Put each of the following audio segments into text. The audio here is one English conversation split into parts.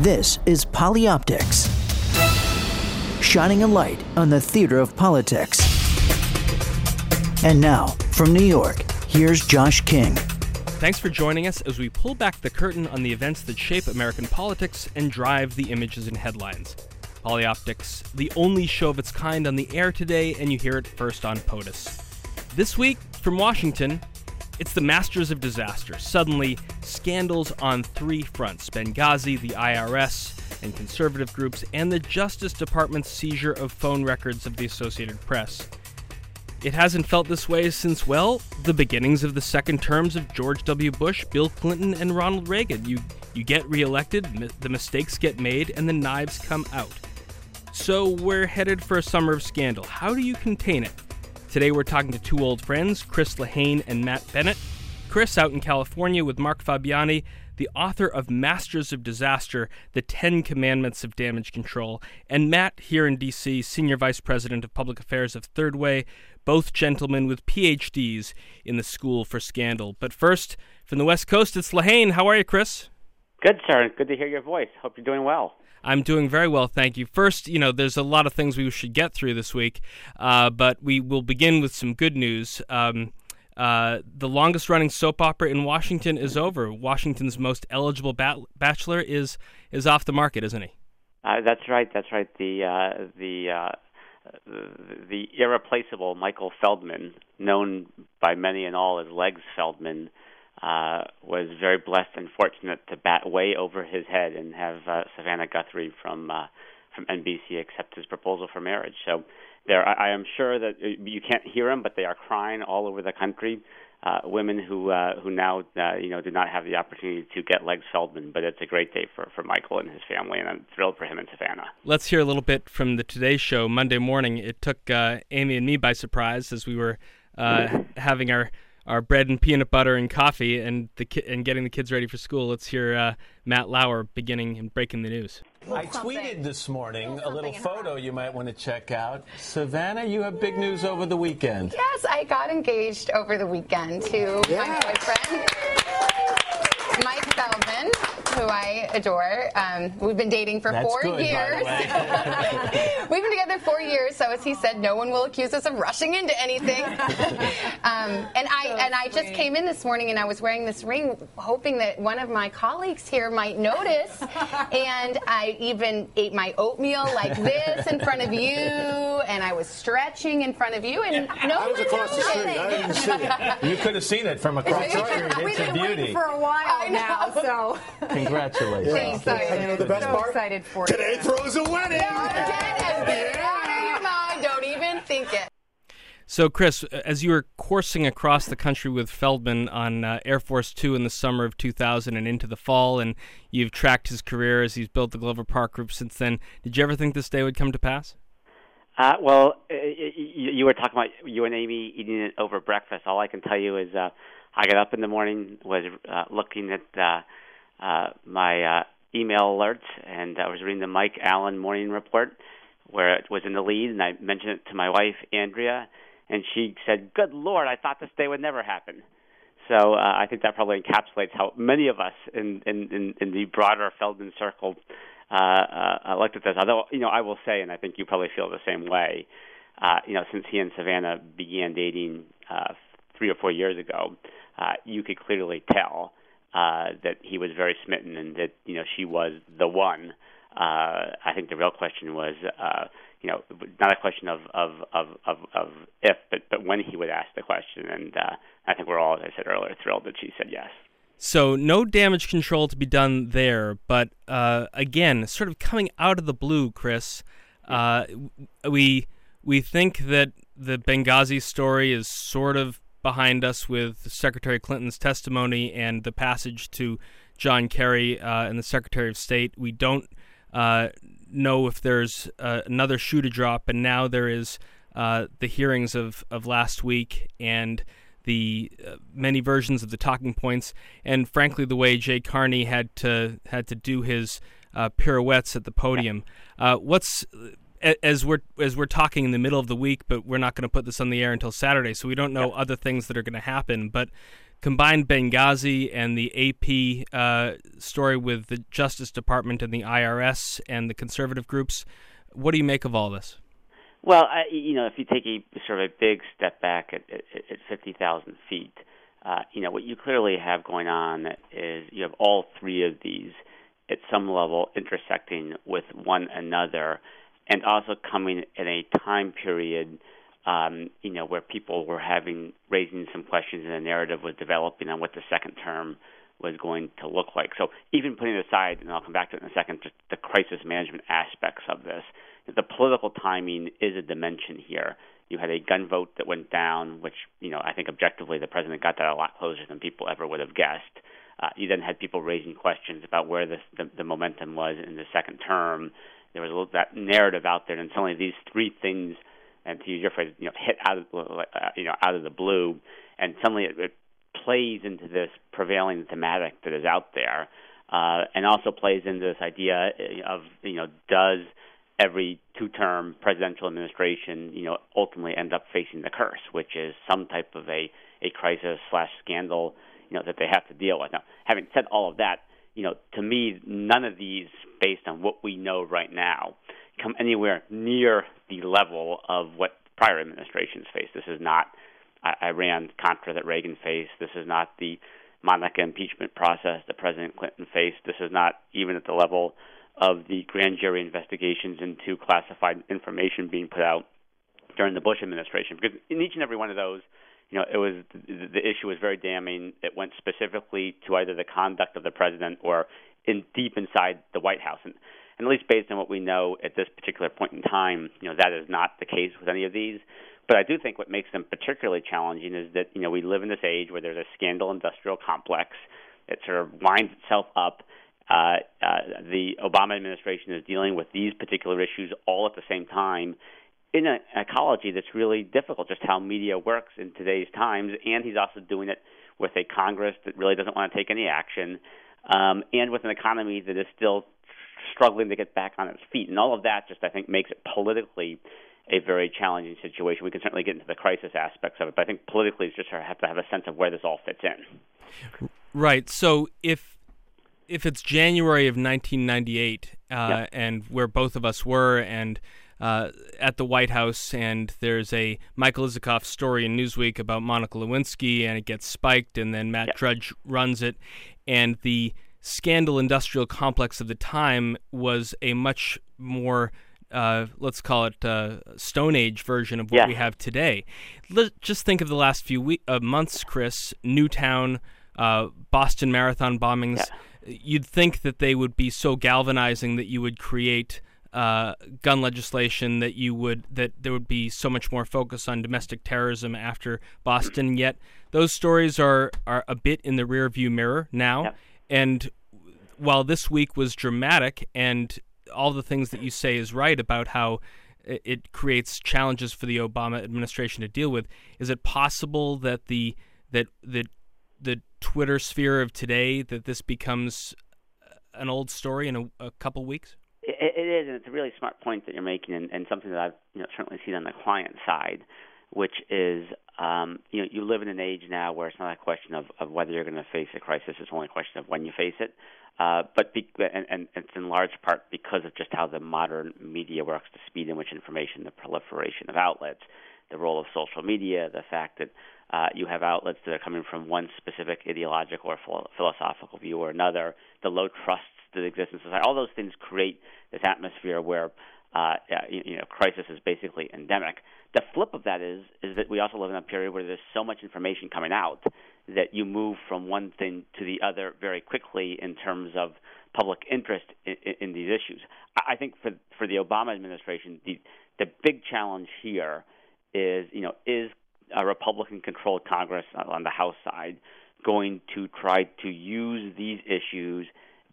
This is Polioptics, shining a light on the theater of politics. And now, from New York, here's Josh King. Thanks for joining us as we pull back the curtain on the events that shape American politics and drive the images and headlines. Polioptics, the only show of its kind on the air today, and you hear it first on POTUS. This week, from Washington, it's the masters of disaster. Suddenly, scandals on three fronts Benghazi, the IRS, and conservative groups, and the Justice Department's seizure of phone records of the Associated Press. It hasn't felt this way since, well, the beginnings of the second terms of George W. Bush, Bill Clinton, and Ronald Reagan. You, you get reelected, the mistakes get made, and the knives come out. So we're headed for a summer of scandal. How do you contain it? Today we're talking to two old friends, Chris Lehane and Matt Bennett. Chris out in California with Mark Fabiani, the author of Masters of Disaster The Ten Commandments of Damage Control, and Matt here in DC, Senior Vice President of Public Affairs of Third Way, both gentlemen with PhDs in the School for Scandal. But first, from the West Coast, it's Lehane. How are you, Chris? Good, sir. Good to hear your voice. Hope you're doing well. I'm doing very well, thank you. First, you know, there's a lot of things we should get through this week, uh, but we will begin with some good news. Um, uh, the longest running soap opera in Washington is over. Washington's most eligible bat- bachelor is is off the market, isn't he? Uh, that's right. That's right. The uh, the uh, the irreplaceable Michael Feldman, known by many and all as Legs Feldman, uh, was very blessed and fortunate to bat way over his head and have uh, Savannah Guthrie from uh, from NBC accept his proposal for marriage. So there, I, I am sure that uh, you can't hear them, but they are crying all over the country. Uh, women who uh, who now uh, you know did not have the opportunity to get Legs Feldman, but it's a great day for, for Michael and his family, and I'm thrilled for him and Savannah. Let's hear a little bit from the Today Show Monday morning. It took uh, Amy and me by surprise as we were uh, having our our bread and peanut butter and coffee and the ki- and getting the kids ready for school. Let's hear uh, Matt Lauer beginning and breaking the news. I tweeted this morning a little photo you might want to check out. Savannah, you have big news over the weekend. Yes, I got engaged over the weekend to my boyfriend, Mike Feldman who I adore. Um, we've been dating for That's four good, by the years. way. we've been together four years, so as he said, no one will accuse us of rushing into anything. um, and I and I just came in this morning and I was wearing this ring, hoping that one of my colleagues here might notice. and I even ate my oatmeal like this in front of you, and I was stretching in front of you, and no I was one across the noticed. street. I didn't see it. You could have seen it from across the street. We've It's a been waiting beauty. for a while now, so Congratulations. thank you. And you know the best so part? excited for Today you. throws a wedding. Get it out of your mind. Don't even think it. So, Chris, as you were coursing across the country with Feldman on uh, Air Force Two in the summer of 2000 and into the fall, and you've tracked his career as he's built the Glover Park Group since then, did you ever think this day would come to pass? Uh, well, uh, you, you were talking about you and Amy eating it over breakfast. All I can tell you is uh, I got up in the morning, was uh, looking at uh, uh, my uh, email alerts, and I was reading the Mike Allen morning report where it was in the lead, and I mentioned it to my wife Andrea, and she said, "Good Lord, I thought this day would never happen." So uh, I think that probably encapsulates how many of us in in, in, in the broader Feldman circle uh, uh, looked at this. Although you know, I will say, and I think you probably feel the same way. Uh, you know, since he and Savannah began dating uh, three or four years ago, uh, you could clearly tell uh, that he was very smitten and that you know she was the one. Uh, I think the real question was, uh, you know, not a question of of of of, of if, but but when he would ask the question. And uh, I think we're all, as I said earlier, thrilled that she said yes. So, no damage control to be done there, but uh, again, sort of coming out of the blue, Chris, uh, we we think that the Benghazi story is sort of behind us with Secretary Clinton's testimony and the passage to John Kerry uh, and the Secretary of State. We don't uh, know if there's uh, another shoe to drop, and now there is uh, the hearings of, of last week and the uh, many versions of the talking points, and frankly, the way Jay Carney had to had to do his uh, pirouettes at the podium. Uh, what's as we're as we're talking in the middle of the week, but we're not going to put this on the air until Saturday, so we don't know other things that are going to happen. But combined Benghazi and the AP uh, story with the Justice Department and the IRS and the conservative groups. What do you make of all this? Well, I, you know, if you take a sort of a big step back at, at, at 50,000 feet, uh, you know, what you clearly have going on is you have all three of these at some level intersecting with one another and also coming in a time period um, you know, where people were having raising some questions and the narrative was developing on what the second term was going to look like. So even putting aside, and I'll come back to it in a second, just the crisis management aspects of this, the political timing is a dimension here. You had a gun vote that went down, which you know I think objectively the president got that a lot closer than people ever would have guessed. Uh, you then had people raising questions about where the, the momentum was in the second term. There was a little, that narrative out there, and suddenly these three things, and to use your phrase, you know, hit out of uh, you know out of the blue, and suddenly it, it plays into this prevailing thematic that is out there, uh, and also plays into this idea of you know does every two-term presidential administration, you know, ultimately end up facing the curse, which is some type of a a crisis slash scandal, you know, that they have to deal with. Now, having said all of that, you know, to me, none of these, based on what we know right now, come anywhere near the level of what prior administrations faced. This is not Iran Contra that Reagan faced. This is not the Monica impeachment process that President Clinton faced. This is not even at the level of the grand jury investigations into classified information being put out during the Bush administration. Because in each and every one of those, you know, it was the, issue was very damning. It went specifically to either the conduct of the president or in deep inside the White House. And, and at least based on what we know at this particular point in time, you know, that is not the case with any of these. But I do think what makes them particularly challenging is that you know we live in this age where there's a scandal industrial complex. It sort of winds itself up. Uh, uh, the Obama administration is dealing with these particular issues all at the same time in an ecology that's really difficult, just how media works in today's times. And he's also doing it with a Congress that really doesn't want to take any action, um, and with an economy that is still struggling to get back on its feet. And all of that just, I think, makes it politically a very challenging situation. We can certainly get into the crisis aspects of it, but I think politically, it's just have to have a sense of where this all fits in. Right. So if if it's January of 1998, uh, yep. and where both of us were, and uh, at the White House, and there's a Michael Isikoff story in Newsweek about Monica Lewinsky, and it gets spiked, and then Matt yep. Drudge runs it, and the scandal industrial complex of the time was a much more uh, let's call it uh, Stone Age version of what we have today. Let, just think of the last few week, uh, months, Chris. Newtown, uh, Boston Marathon bombings. Yeah. You'd think that they would be so galvanizing that you would create uh, gun legislation that you would that there would be so much more focus on domestic terrorism after Boston. Yet those stories are are a bit in the rearview mirror now. Yeah. And while this week was dramatic and all the things that you say is right about how it creates challenges for the Obama administration to deal with. Is it possible that the that the the Twitter sphere of today that this becomes an old story in a, a couple weeks? It, it is, and it's a really smart point that you're making, and, and something that I've you know, certainly seen on the client side, which is um, you know you live in an age now where it's not a question of, of whether you're going to face a crisis; it's only a question of when you face it. Uh, but be, and, and it's in large part because of just how the modern media works, the speed in which information, the proliferation of outlets, the role of social media, the fact that uh, you have outlets that are coming from one specific ideological or philosophical view or another, the low trusts that exist in society. All those things create this atmosphere where uh, you, you know crisis is basically endemic. The flip of that is is that we also live in a period where there's so much information coming out that you move from one thing to the other very quickly in terms of public interest in, in, in these issues. I think for for the Obama administration, the the big challenge here is you know is a Republican-controlled Congress on the House side going to try to use these issues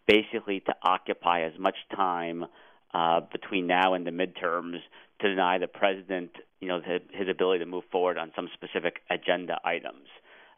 basically to occupy as much time uh, between now and the midterms to deny the president, you know, his, his ability to move forward on some specific agenda items.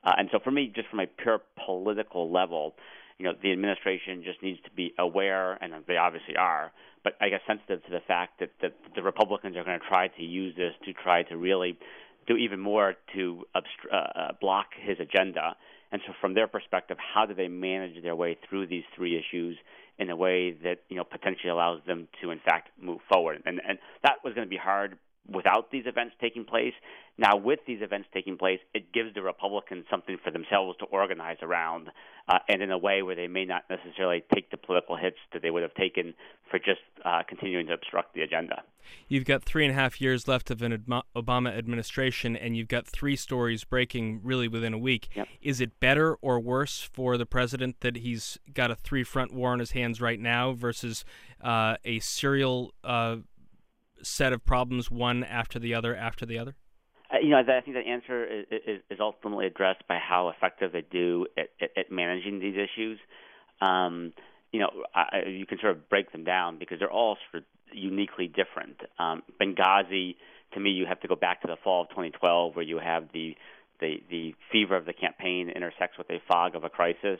Uh, and so, for me, just from a pure political level, you know, the administration just needs to be aware, and they obviously are, but I guess sensitive to the fact that, that the Republicans are going to try to use this to try to really do even more to obstru- uh, uh, block his agenda. And so, from their perspective, how do they manage their way through these three issues in a way that you know potentially allows them to, in fact, move forward? And and that was going to be hard without these events taking place. Now, with these events taking place, it gives the Republicans something for themselves to organize around, uh, and in a way where they may not necessarily take the political hits that they would have taken for just uh, continuing to obstruct the agenda. You've got three and a half years left of an Obama administration, and you've got three stories breaking really within a week. Yep. Is it better or worse for the president that he's got a three front war on his hands right now versus uh, a serial uh, set of problems, one after the other after the other? Uh, you know, I think the answer is, ultimately addressed by how effective they do at, managing these issues. Um, you know, you can sort of break them down because they're all sort of uniquely different. Um, Benghazi, to me, you have to go back to the fall of 2012, where you have the the, the fever of the campaign intersects with a fog of a crisis,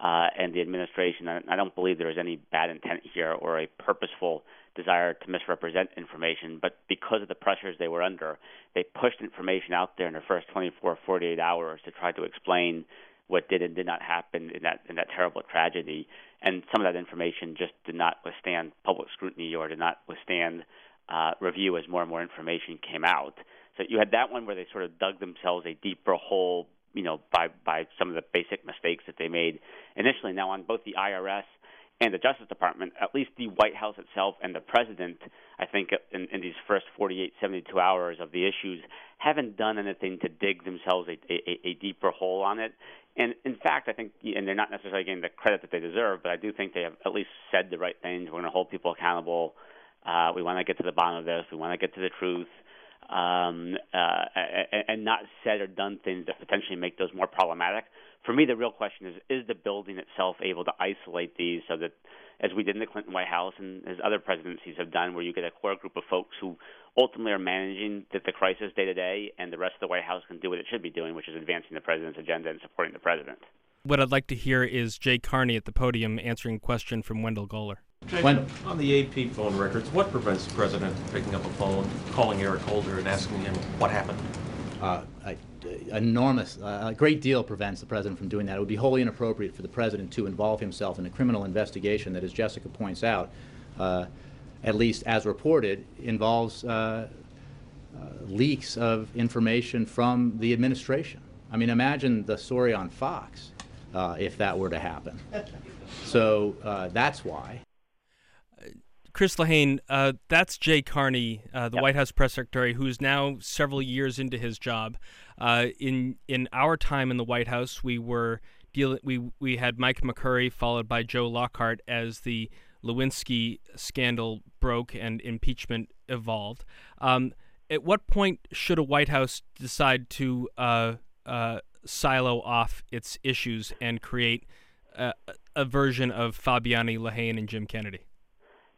uh, and the administration. I, I don't believe there is any bad intent here or a purposeful desire to misrepresent information, but because of the pressures they were under, they pushed information out there in the first 24, 48 hours to try to explain what did and did not happen in that in that terrible tragedy. And some of that information just did not withstand public scrutiny or did not withstand uh, review as more and more information came out. So you had that one where they sort of dug themselves a deeper hole, you know, by by some of the basic mistakes that they made initially. Now on both the IRS and the Justice Department, at least the White House itself and the President, I think in, in these first 48, 72 hours of the issues, haven't done anything to dig themselves a, a, a deeper hole on it. And in fact, I think, and they're not necessarily getting the credit that they deserve, but I do think they have at least said the right things. We're going to hold people accountable. Uh, we want to get to the bottom of this. We want to get to the truth. Um, uh, and not said or done things that potentially make those more problematic for me, the real question is: Is the building itself able to isolate these so that, as we did in the Clinton White House and as other presidencies have done, where you get a core group of folks who ultimately are managing the, the crisis day to day, and the rest of the White House can do what it should be doing, which is advancing the president's agenda and supporting the president. What I'd like to hear is Jay Carney at the podium answering a question from Wendell Goler. Jay, on the AP phone records, what prevents the president from picking up a phone, calling Eric Holder, and asking him what happened? Uh, enormous, uh, a great deal prevents the president from doing that. It would be wholly inappropriate for the president to involve himself in a criminal investigation that, as Jessica points out, uh, at least as reported, involves uh, uh leaks of information from the administration. I mean, imagine the story on Fox uh, if that were to happen. So uh, that's why. Chris Lehane, uh, that's Jay Carney, uh, the yep. White House press secretary, who's now several years into his job. Uh, in in our time in the White House, we were dealing. We we had Mike McCurry followed by Joe Lockhart as the Lewinsky scandal broke and impeachment evolved. Um, at what point should a White House decide to uh, uh, silo off its issues and create a, a version of Fabiani, Lehane, and Jim Kennedy?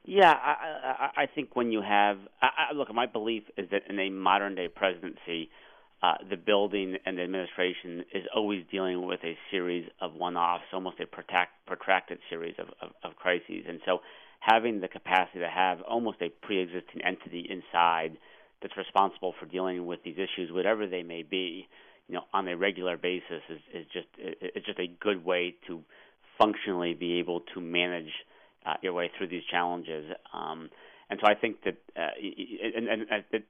Yeah, I, I, I think when you have I, I, look, my belief is that in a modern day presidency, uh, the building and the administration is always dealing with a series of one-offs, almost a protract, protracted series of, of, of crises, and so having the capacity to have almost a pre-existing entity inside that's responsible for dealing with these issues, whatever they may be, you know, on a regular basis is, is just it's just a good way to functionally be able to manage uh, your way through these challenges. Um, and so I think that uh, and, and, and it,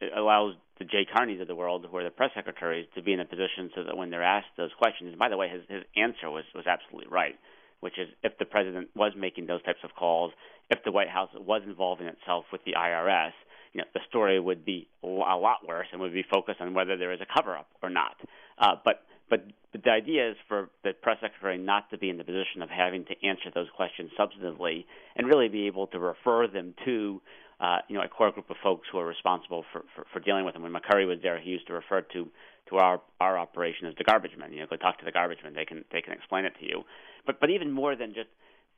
it allows the Jay Carneys of the world, who are the press secretaries, to be in a position so that when they're asked those questions, and by the way, his, his answer was, was absolutely right, which is if the president was making those types of calls, if the White House was involving itself with the IRS, you know, the story would be a lot worse and would be focused on whether there is a cover up or not. Uh, but but, but the idea is for the press secretary not to be in the position of having to answer those questions substantively and really be able to refer them to uh, you know a core group of folks who are responsible for, for, for dealing with them. When McCurry was there, he used to refer to to our our operation as the garbage men. You know, go talk to the garbage men. They can they can explain it to you. But but even more than just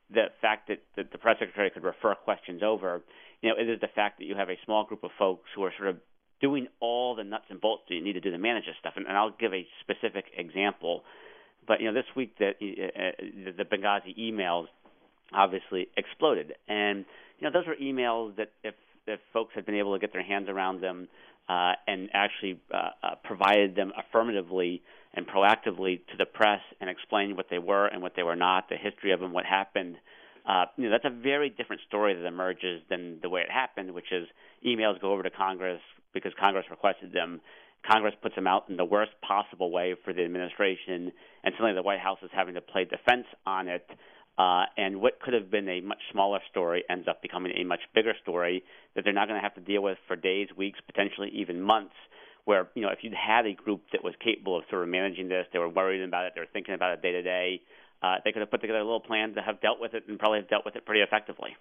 the fact that, that the press secretary could refer questions over, you know, it is the fact that you have a small group of folks who are sort of doing all the nuts and bolts that you need to do to manage this stuff. And, and I'll give a specific example. But you know, this week the uh, the Benghazi emails obviously exploded, and you know those were emails that if if folks had been able to get their hands around them, uh, and actually uh, uh, provided them affirmatively and proactively to the press and explained what they were and what they were not, the history of them, what happened. Uh, you know, that's a very different story that emerges than the way it happened, which is emails go over to Congress because Congress requested them. Congress puts them out in the worst possible way for the administration, and suddenly the White House is having to play defense on it uh, and what could have been a much smaller story ends up becoming a much bigger story that they're not going to have to deal with for days, weeks, potentially even months. Where you know, if you'd had a group that was capable of sort of managing this, they were worried about it, they were thinking about it day to day. Uh, they could have put together a little plan to have dealt with it and probably have dealt with it pretty effectively.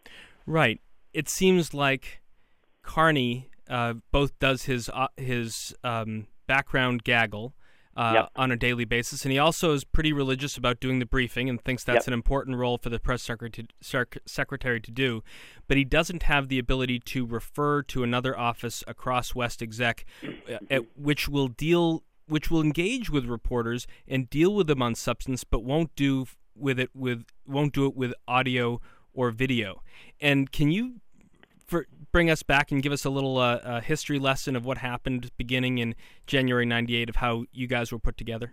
Right. It seems like Carney uh, both does his uh, his um, background gaggle uh, yep. on a daily basis. And he also is pretty religious about doing the briefing and thinks that's yep. an important role for the press secretary to, secretary to do. But he doesn't have the ability to refer to another office across West Exec, uh, which will deal, which will engage with reporters and deal with them on substance, but won't do with it with won't do it with audio or video. And can you for bring us back and give us a little uh, uh, history lesson of what happened beginning in January '98 of how you guys were put together?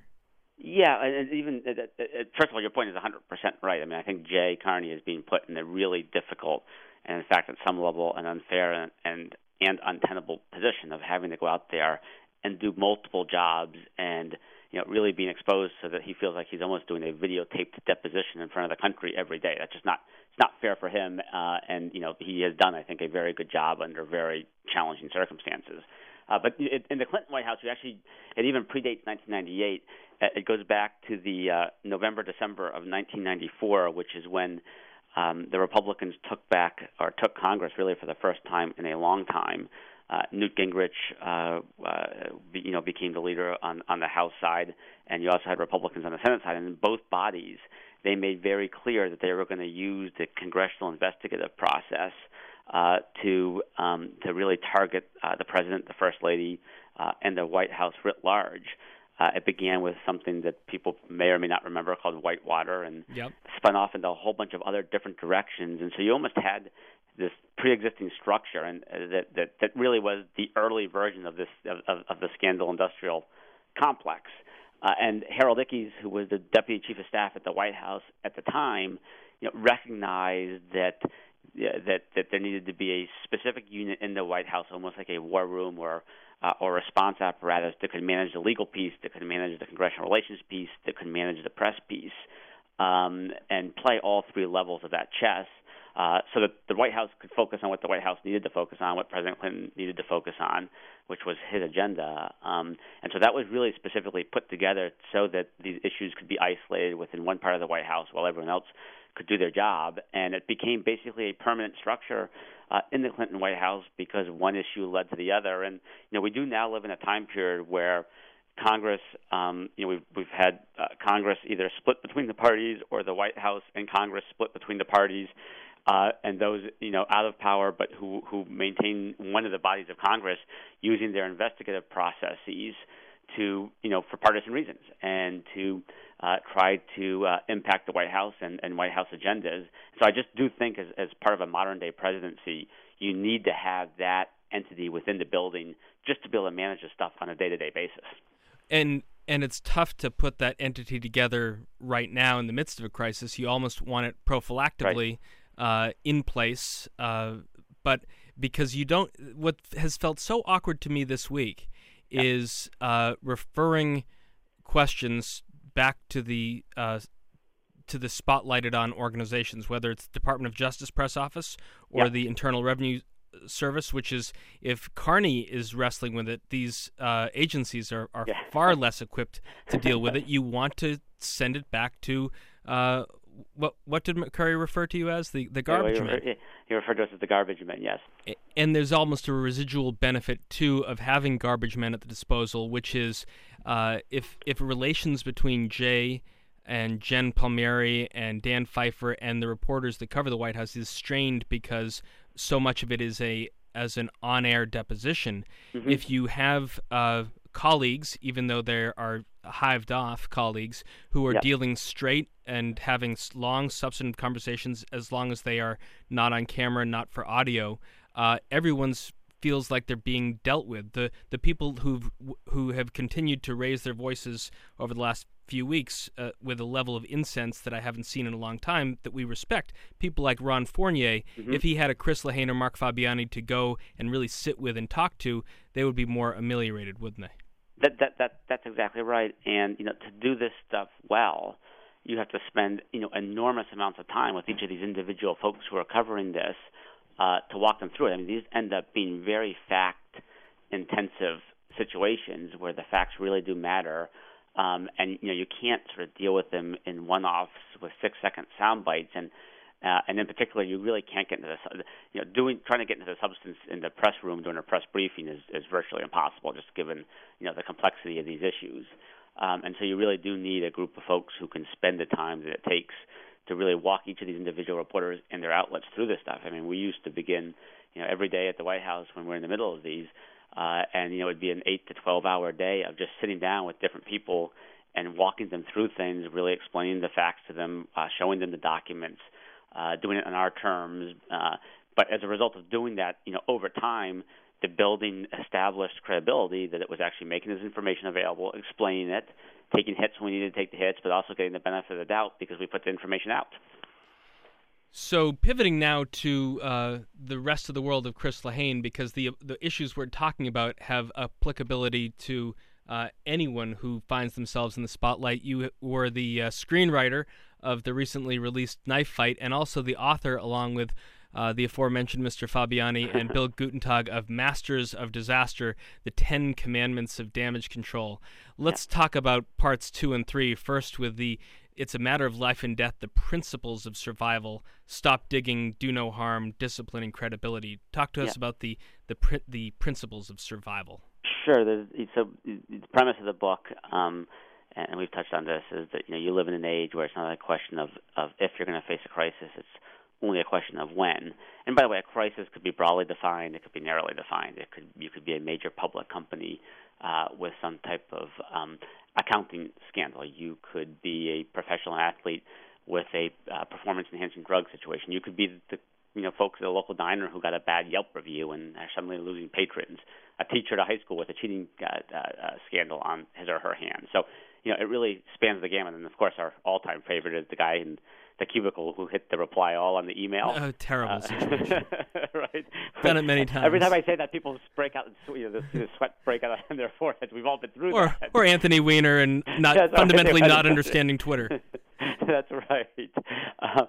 Yeah, and even uh, uh, uh, first of all, your point is 100% right. I mean, I think Jay Carney is being put in a really difficult, and in fact, at some level, an unfair and and, and untenable position of having to go out there and do multiple jobs and you know really being exposed so that he feels like he's almost doing a videotaped deposition in front of the country every day. That's just not it's not fair for him, uh, and you know he has done, I think, a very good job under very challenging circumstances. Uh, but it, in the Clinton White House, we actually it even predates 1998. Uh, it goes back to the uh, November December of 1994, which is when um, the Republicans took back or took Congress really for the first time in a long time. Uh, Newt Gingrich, uh, uh, be, you know, became the leader on on the House side, and you also had Republicans on the Senate side. And in both bodies, they made very clear that they were going to use the congressional investigative process uh, to um, to really target uh, the president, the first lady, uh, and the White House writ large. Uh, it began with something that people may or may not remember called Whitewater, and yep. spun off into a whole bunch of other different directions. And so you almost had this pre-existing structure, and uh, that, that that really was the early version of this of, of, the scandal industrial complex. Uh, and Harold Ickes, who was the deputy chief of staff at the White House at the time, you know, recognized that yeah, that that there needed to be a specific unit in the White House, almost like a war room or uh, or response apparatus that could manage the legal piece, that could manage the congressional relations piece, that could manage the press piece, um, and play all three levels of that chess. Uh, so that the White House could focus on what the White House needed to focus on, what President Clinton needed to focus on, which was his agenda. Um, and so that was really specifically put together so that these issues could be isolated within one part of the White House while everyone else could do their job. And it became basically a permanent structure uh, in the Clinton White House because one issue led to the other. And you know, we do now live in a time period where Congress, um, you know, we've we've had uh, Congress either split between the parties or the White House and Congress split between the parties uh, and those you know out of power but who who maintain one of the bodies of Congress using their investigative processes to you know for partisan reasons and to uh, try to uh, impact the White House and, and White House agendas. So I just do think as as part of a modern day presidency, you need to have that entity within the building just to be able to manage the stuff on a day to day basis. And and it's tough to put that entity together right now in the midst of a crisis. You almost want it prophylactically. Right uh, in place, uh, but because you don't, what has felt so awkward to me this week yep. is uh, referring questions back to the uh, to the spotlighted on organizations, whether it's the Department of Justice press office or yep. the Internal Revenue Service, which is if Carney is wrestling with it, these uh, agencies are, are yeah. far less equipped to deal with it. You want to send it back to uh, what what did McCurry refer to you as the the garbage yeah, man? He referred to us as the garbage man. Yes. And there's almost a residual benefit too of having garbage men at the disposal, which is uh, if if relations between Jay and Jen Palmieri and Dan Pfeiffer and the reporters that cover the White House is strained because so much of it is a as an on-air deposition. Mm-hmm. If you have uh, colleagues, even though there are hived off colleagues who are yep. dealing straight and having long, substantive conversations as long as they are not on camera, not for audio. Uh, everyone's feels like they're being dealt with. The the people who who have continued to raise their voices over the last few weeks uh, with a level of incense that I haven't seen in a long time that we respect. People like Ron Fournier, mm-hmm. if he had a Chris Lehane or Mark Fabiani to go and really sit with and talk to, they would be more ameliorated, wouldn't they? That that that that's exactly right. And you know, to do this stuff well, you have to spend you know enormous amounts of time with each of these individual folks who are covering this uh, to walk them through it. I mean, these end up being very fact intensive situations where the facts really do matter. Um, and you know you can't sort of deal with them in one-offs with six-second sound bites, and uh, and in particular, you really can't get into the you know doing trying to get into the substance in the press room during a press briefing is, is virtually impossible, just given you know the complexity of these issues. Um, and so you really do need a group of folks who can spend the time that it takes to really walk each of these individual reporters and their outlets through this stuff. I mean, we used to begin, you know, every day at the White House when we're in the middle of these, uh, and you know, it'd be an eight to twelve hour day of just sitting down with different people and walking them through things, really explaining the facts to them, uh, showing them the documents, uh, doing it on our terms. Uh, but as a result of doing that, you know, over time, the building established credibility that it was actually making this information available, explaining it, taking hits when we needed to take the hits, but also getting the benefit of the doubt because we put the information out. So pivoting now to uh, the rest of the world of Chris Lehane, because the the issues we're talking about have applicability to uh, anyone who finds themselves in the spotlight. You were the uh, screenwriter of the recently released Knife Fight, and also the author, along with uh, the aforementioned Mr. Fabiani and Bill Guttentag of Masters of Disaster, the Ten Commandments of Damage Control. Let's yeah. talk about parts two and three first with the it's a matter of life and death, the principles of survival. Stop digging, do no harm, discipline, and credibility. Talk to us about the the the principles of survival. Sure. so the premise of the book, um, and we've touched on this, is that you know you live in an age where it's not a question of of if you're going to face a crisis. It's only a question of when. And by the way, a crisis could be broadly defined. It could be narrowly defined. It could you could be a major public company uh, with some type of um, accounting scandal. You could be a professional athlete with a uh, performance-enhancing drug situation. You could be the you know folks at a local diner who got a bad Yelp review and are suddenly losing patrons. A teacher at a high school with a cheating uh, uh, uh, scandal on his or her hands. So you know it really spans the gamut. And of course, our all-time favorite is the guy in the cubicle who hit the reply all on the email. Oh, terrible uh, situation. right. Done it many times. Every time I say that, people break out, you know, the, the sweat break out on their foreheads. We've all been through or, that. Or Anthony Weiner and not fundamentally not understanding Twitter. That's right. Uh,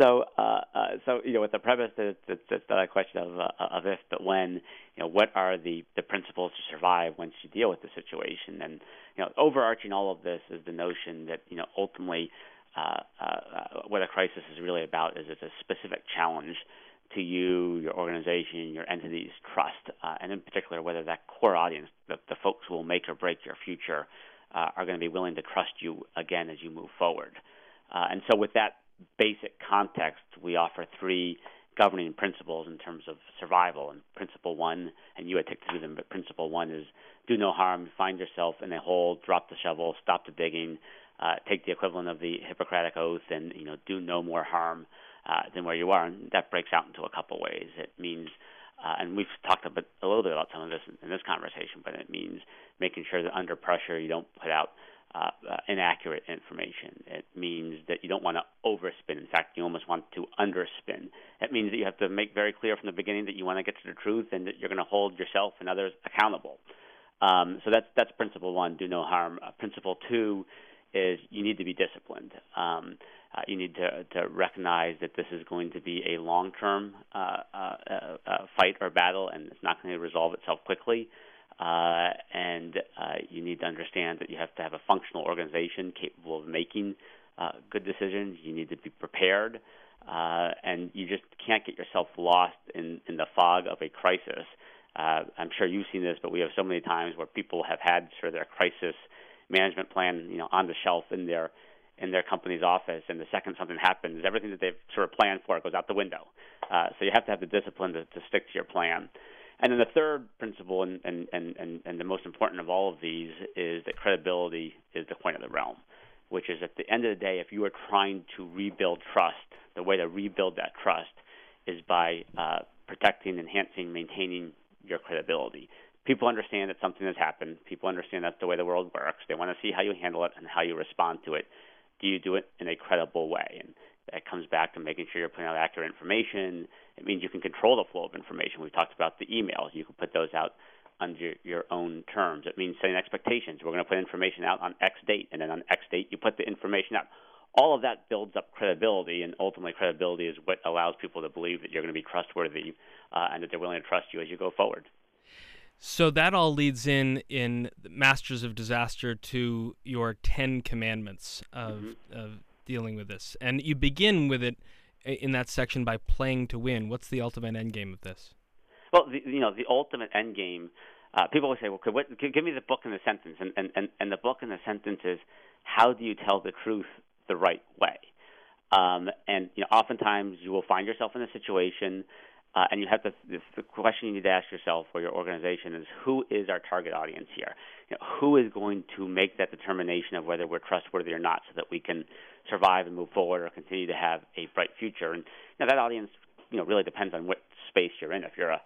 so, uh, uh, so you know, with the premise that it's, it's not a question of uh, of if but when. You know, what are the the principles to survive once you deal with the situation? And you know, overarching all of this is the notion that you know ultimately uh, uh, what a crisis is really about is it's a specific challenge to you, your organization, your entity's trust, uh, and in particular whether that core audience, the, the folks who will make or break your future, uh, are going to be willing to trust you again as you move forward. Uh, and so, with that basic context, we offer three governing principles in terms of survival. And principle one, and you had ticked through them, but principle one is do no harm, find yourself in a hole, drop the shovel, stop the digging, uh, take the equivalent of the Hippocratic Oath and you know do no more harm uh, than where you are, and that breaks out into a couple ways. It means, uh, and we've talked a, bit, a little bit about some of this in, in this conversation, but it means making sure that under pressure you don't put out uh, uh, inaccurate information. It means that you don't want to overspin. In fact, you almost want to underspin. It means that you have to make very clear from the beginning that you want to get to the truth and that you're going to hold yourself and others accountable. Um, so that's that's principle one: do no harm. Uh, principle two is you need to be disciplined. Um, uh, you need to, to recognize that this is going to be a long-term uh, uh, uh, fight or battle, and it's not going to resolve itself quickly. Uh, and uh, you need to understand that you have to have a functional organization capable of making good decisions. You need to be prepared, and you just can't get yourself lost in, in the fog of a crisis. I'm sure you've seen this, but we have so many times where people have had sort of their crisis management plan, you know, on the shelf in their in their company's office, and the second something happens, everything that they've sort of planned for goes out the window. Uh, so you have to have the discipline to, to stick to your plan. And then the third principle, and, and, and, and, the most important of all of these, is that credibility is the coin of the realm, which is at the end of the day, if you are trying to rebuild trust, the way to rebuild that trust is by uh, protecting, enhancing, maintaining your credibility. People understand that something has happened. People understand that's the way the world works. They want to see how you handle it and how you respond to it. Do you do it in a credible way? And that comes back to making sure you're putting out accurate information. It means you can control the flow of information. We talked about the emails. You can put those out under your own terms. It means setting expectations. We're going to put information out on X date, and then on X date, you put the information out all of that builds up credibility, and ultimately, credibility is what allows people to believe that you're going to be trustworthy uh, and that they're willing to trust you as you go forward. So that all leads in in Masters of Disaster to your Ten Commandments of, mm-hmm. of dealing with this, and you begin with it in that section by playing to win. What's the ultimate end game of this? Well, the, you know, the ultimate end game. Uh, people always say, "Well, could, what, give me the book and the sentence," and, and and and the book and the sentence is, "How do you tell the truth the right way. Um, and you know, oftentimes you will find yourself in a situation, uh, and you have to. The question you need to ask yourself for your organization is, who is our target audience here? You know, who is going to make that determination of whether we're trustworthy or not, so that we can survive and move forward or continue to have a bright future? And that audience, you know, really depends on what space you're in. If you're a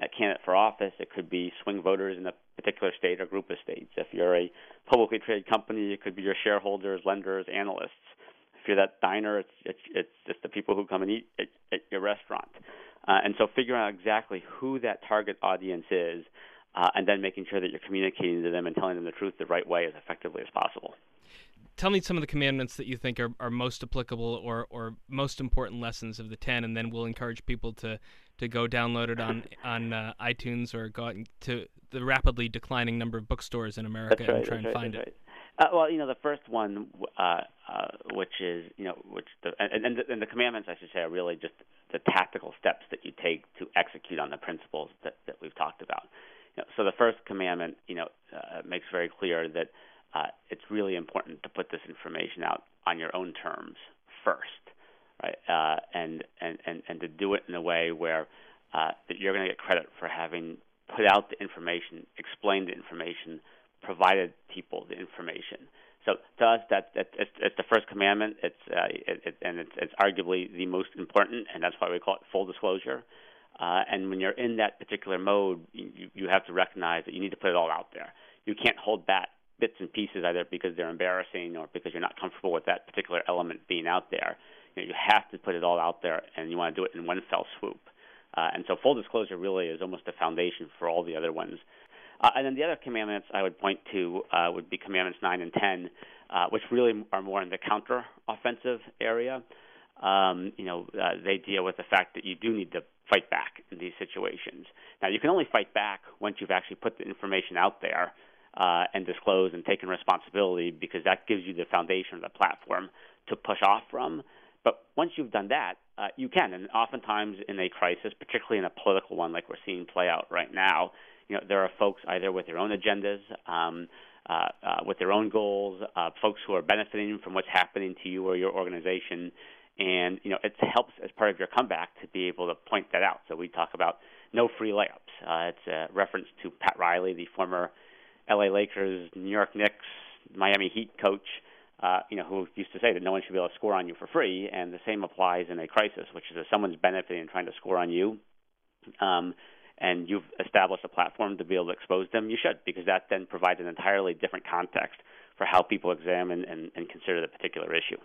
a candidate for office. It could be swing voters in a particular state or group of states. If you're a publicly traded company, it could be your shareholders, lenders, analysts. If you're that diner, it's it's, it's just the people who come and eat at, at your restaurant. Uh, and so figuring out exactly who that target audience is, uh, and then making sure that you're communicating to them and telling them the truth the right way as effectively as possible tell me some of the commandments that you think are, are most applicable or, or most important lessons of the 10 and then we'll encourage people to, to go download it on on uh, iTunes or go out to the rapidly declining number of bookstores in America right, and try and right, find it. Right. Uh, well, you know, the first one, uh, uh, which is, you know, which the and, and, the, and the commandments, I should say, are really just the tactical steps that you take to execute on the principles that, that we've talked about. You know, so the first commandment, you know, uh, makes very clear that uh, it's really important to put this information out on your own terms first, right? Uh, and, and, and, and to do it in a way where uh, that you're going to get credit for having put out the information, explained the information, provided people the information. So to us, that, that it's, it's the first commandment. It's uh, it, it, and it's, it's arguably the most important, and that's why we call it full disclosure. Uh, and when you're in that particular mode, you, you have to recognize that you need to put it all out there. You can't hold back bits and pieces either because they're embarrassing or because you're not comfortable with that particular element being out there. You, know, you have to put it all out there, and you want to do it in one fell swoop. Uh, and so full disclosure really is almost a foundation for all the other ones. Uh, and then the other commandments I would point to uh, would be commandments 9 and 10, uh, which really are more in the counter offensive area. Um, you know, uh, they deal with the fact that you do need to fight back in these situations. Now, you can only fight back once you've actually put the information out there uh, and disclosed and taken responsibility because that gives you the foundation of the platform to push off from. But once you've done that, uh, you can. And oftentimes in a crisis, particularly in a political one like we're seeing play out right now, you know, there are folks either with their own agendas, um, uh, uh, with their own goals, uh, folks who are benefiting from what's happening to you or your organization. And, you know, it helps as part of your comeback to be able to point that out. So we talk about no free layups. Uh, it's a reference to Pat Riley, the former L.A. Lakers, New York Knicks, Miami Heat coach, uh, you know, who used to say that no one should be able to score on you for free, and the same applies in a crisis, which is if someone's benefiting and trying to score on you, um, and you've established a platform to be able to expose them, you should, because that then provides an entirely different context for how people examine and, and consider the particular issue.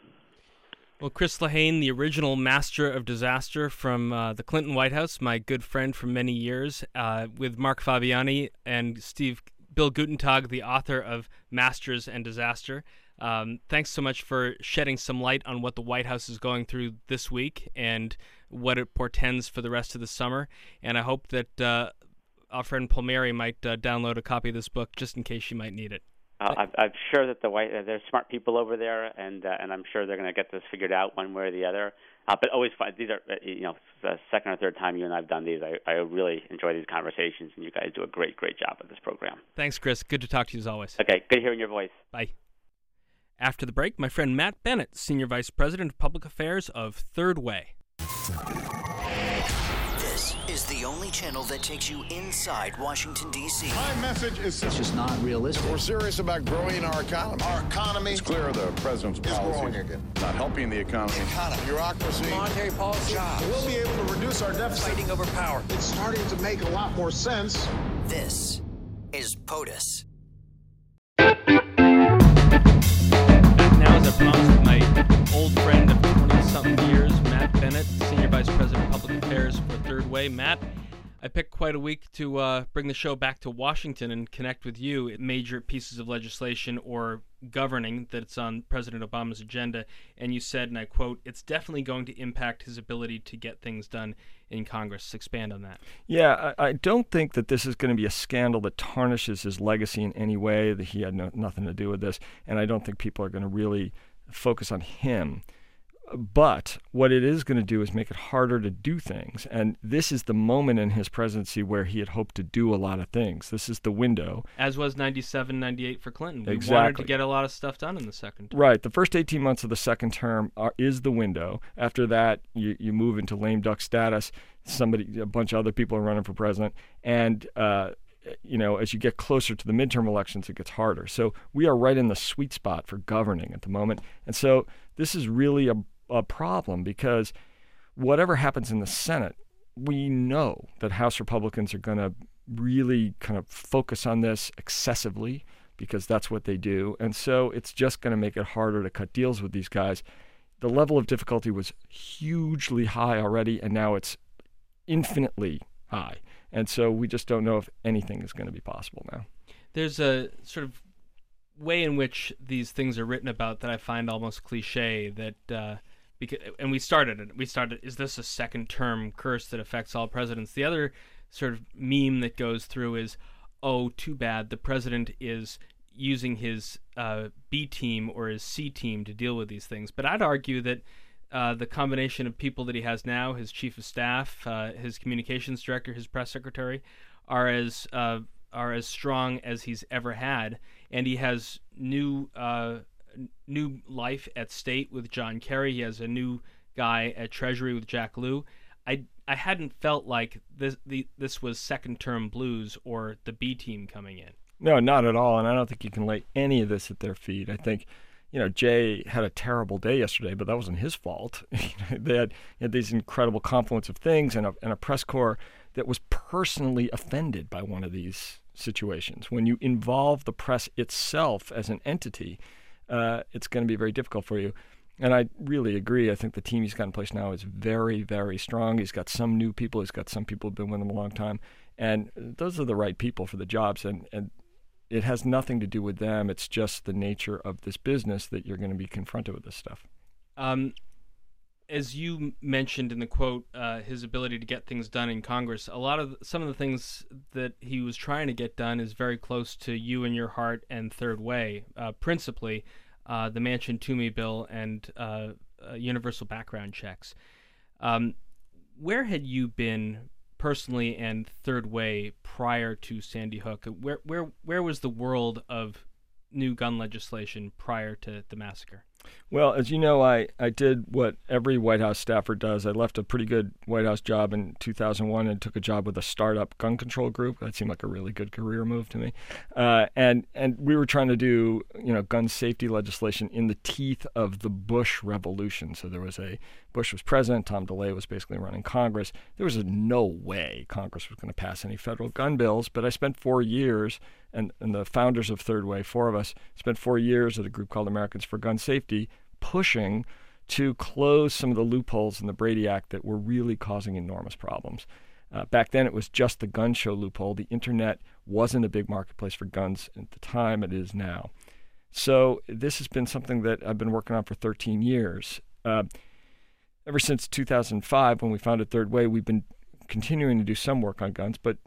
Well, Chris Lehane, the original master of disaster from uh, the Clinton White House, my good friend for many years, uh, with Mark Fabiani and Steve Bill Guttentag, the author of Masters and Disaster. Um, thanks so much for shedding some light on what the White House is going through this week and what it portends for the rest of the summer. And I hope that uh, our friend Palmieri might uh, download a copy of this book just in case she might need it. Uh, I'm, sure that the white uh, there's smart people over there, and uh, and I'm sure they're going to get this figured out one way or the other. Uh, but always fun. These are you know the second or third time you and I've done these. I I really enjoy these conversations, and you guys do a great great job at this program. Thanks, Chris. Good to talk to you as always. Okay, good hearing your voice. Bye. After the break, my friend Matt Bennett, Senior Vice President of Public Affairs of Third Way. This is the only channel that takes you inside Washington, D.C. My message is It's just not realistic. we're serious about growing our economy. Our economy It's clear the president's is growing policy again. not helping the economy. Economy, bureaucracy, Monetary policy. jobs. We'll be able to reduce our deficit. Fighting over power. It's starting to make a lot more sense. This is POTUS. My old friend of 20 something years, Matt Bennett, Senior Vice President of Public Affairs for Third Way. Matt, I picked quite a week to uh, bring the show back to Washington and connect with you. Major pieces of legislation or governing that's on President Obama's agenda. And you said, and I quote, it's definitely going to impact his ability to get things done in Congress. Expand on that. Yeah, I, I don't think that this is going to be a scandal that tarnishes his legacy in any way, that he had no, nothing to do with this. And I don't think people are going to really focus on him. But what it is going to do is make it harder to do things. And this is the moment in his presidency where he had hoped to do a lot of things. This is the window. As was 97, 98 for Clinton. We wanted to get a lot of stuff done in the second term. Right. The first 18 months of the second term are, is the window. After that, you, you move into lame duck status. Somebody, a bunch of other people are running for president. And, uh, you know, as you get closer to the midterm elections, it gets harder. So we are right in the sweet spot for governing at the moment. And so this is really a, a problem because whatever happens in the Senate, we know that House Republicans are going to really kind of focus on this excessively because that's what they do. And so it's just going to make it harder to cut deals with these guys. The level of difficulty was hugely high already, and now it's infinitely high. And so we just don't know if anything is going to be possible now. there's a sort of way in which these things are written about that I find almost cliche. That uh, because and we started it. We started. Is this a second term curse that affects all presidents? The other sort of meme that goes through is, oh, too bad. The president is using his uh, B team or his C team to deal with these things. But I'd argue that. Uh, the combination of people that he has now, his chief of staff, uh, his communications director, his press secretary, are as uh, are as strong as he's ever had, and he has new uh, new life at state with John Kerry. He has a new guy at Treasury with Jack Lew. I I hadn't felt like this the, this was second term blues or the B team coming in. No, not at all. And I don't think you can lay any of this at their feet. I think, you know, Jay had a terrible day yesterday, but that wasn't his fault. They had, had these incredible confluence of things and a, and a press corps that was personally offended by one of these situations. When you involve the press itself as an entity, uh, it's going to be very difficult for you. And I really agree. I think the team he's got in place now is very, very strong. He's got some new people. He's got some people who've been with him a long time, and those are the right people for the jobs. And and it has nothing to do with them. It's just the nature of this business that you're going to be confronted with this stuff. Um, as you mentioned in the quote, uh, his ability to get things done in Congress. A lot of some of the things that he was trying to get done is very close to you and your heart and Third Way, uh, principally uh, the Manchin Toomey bill and uh, uh, universal background checks. Um, where had you been personally and Third Way prior to Sandy Hook? Where where where was the world of new gun legislation prior to the massacre? Well, as you know, I, I did what every White House staffer does. I left a pretty good White House job in 2001 and took a job with a startup gun control group. That seemed like a really good career move to me. Uh, and and we were trying to do you know gun safety legislation in the teeth of the Bush revolution. So there was a Bush was president, Tom DeLay was basically running Congress. There was no way Congress was going to pass any federal gun bills. But I spent four years, and, and the founders of Third Way, four of us, spent four years at a group called Americans for Gun Safety pushing to close some of the loopholes in the Brady Act that were really causing enormous problems. Uh, back then, it was just the gun show loophole. The internet wasn't a big marketplace for guns at the time, it is now. So, this has been something that I've been working on for 13 years. Uh, ever since 2005, when we founded Third Way, we've been continuing to do some work on guns, but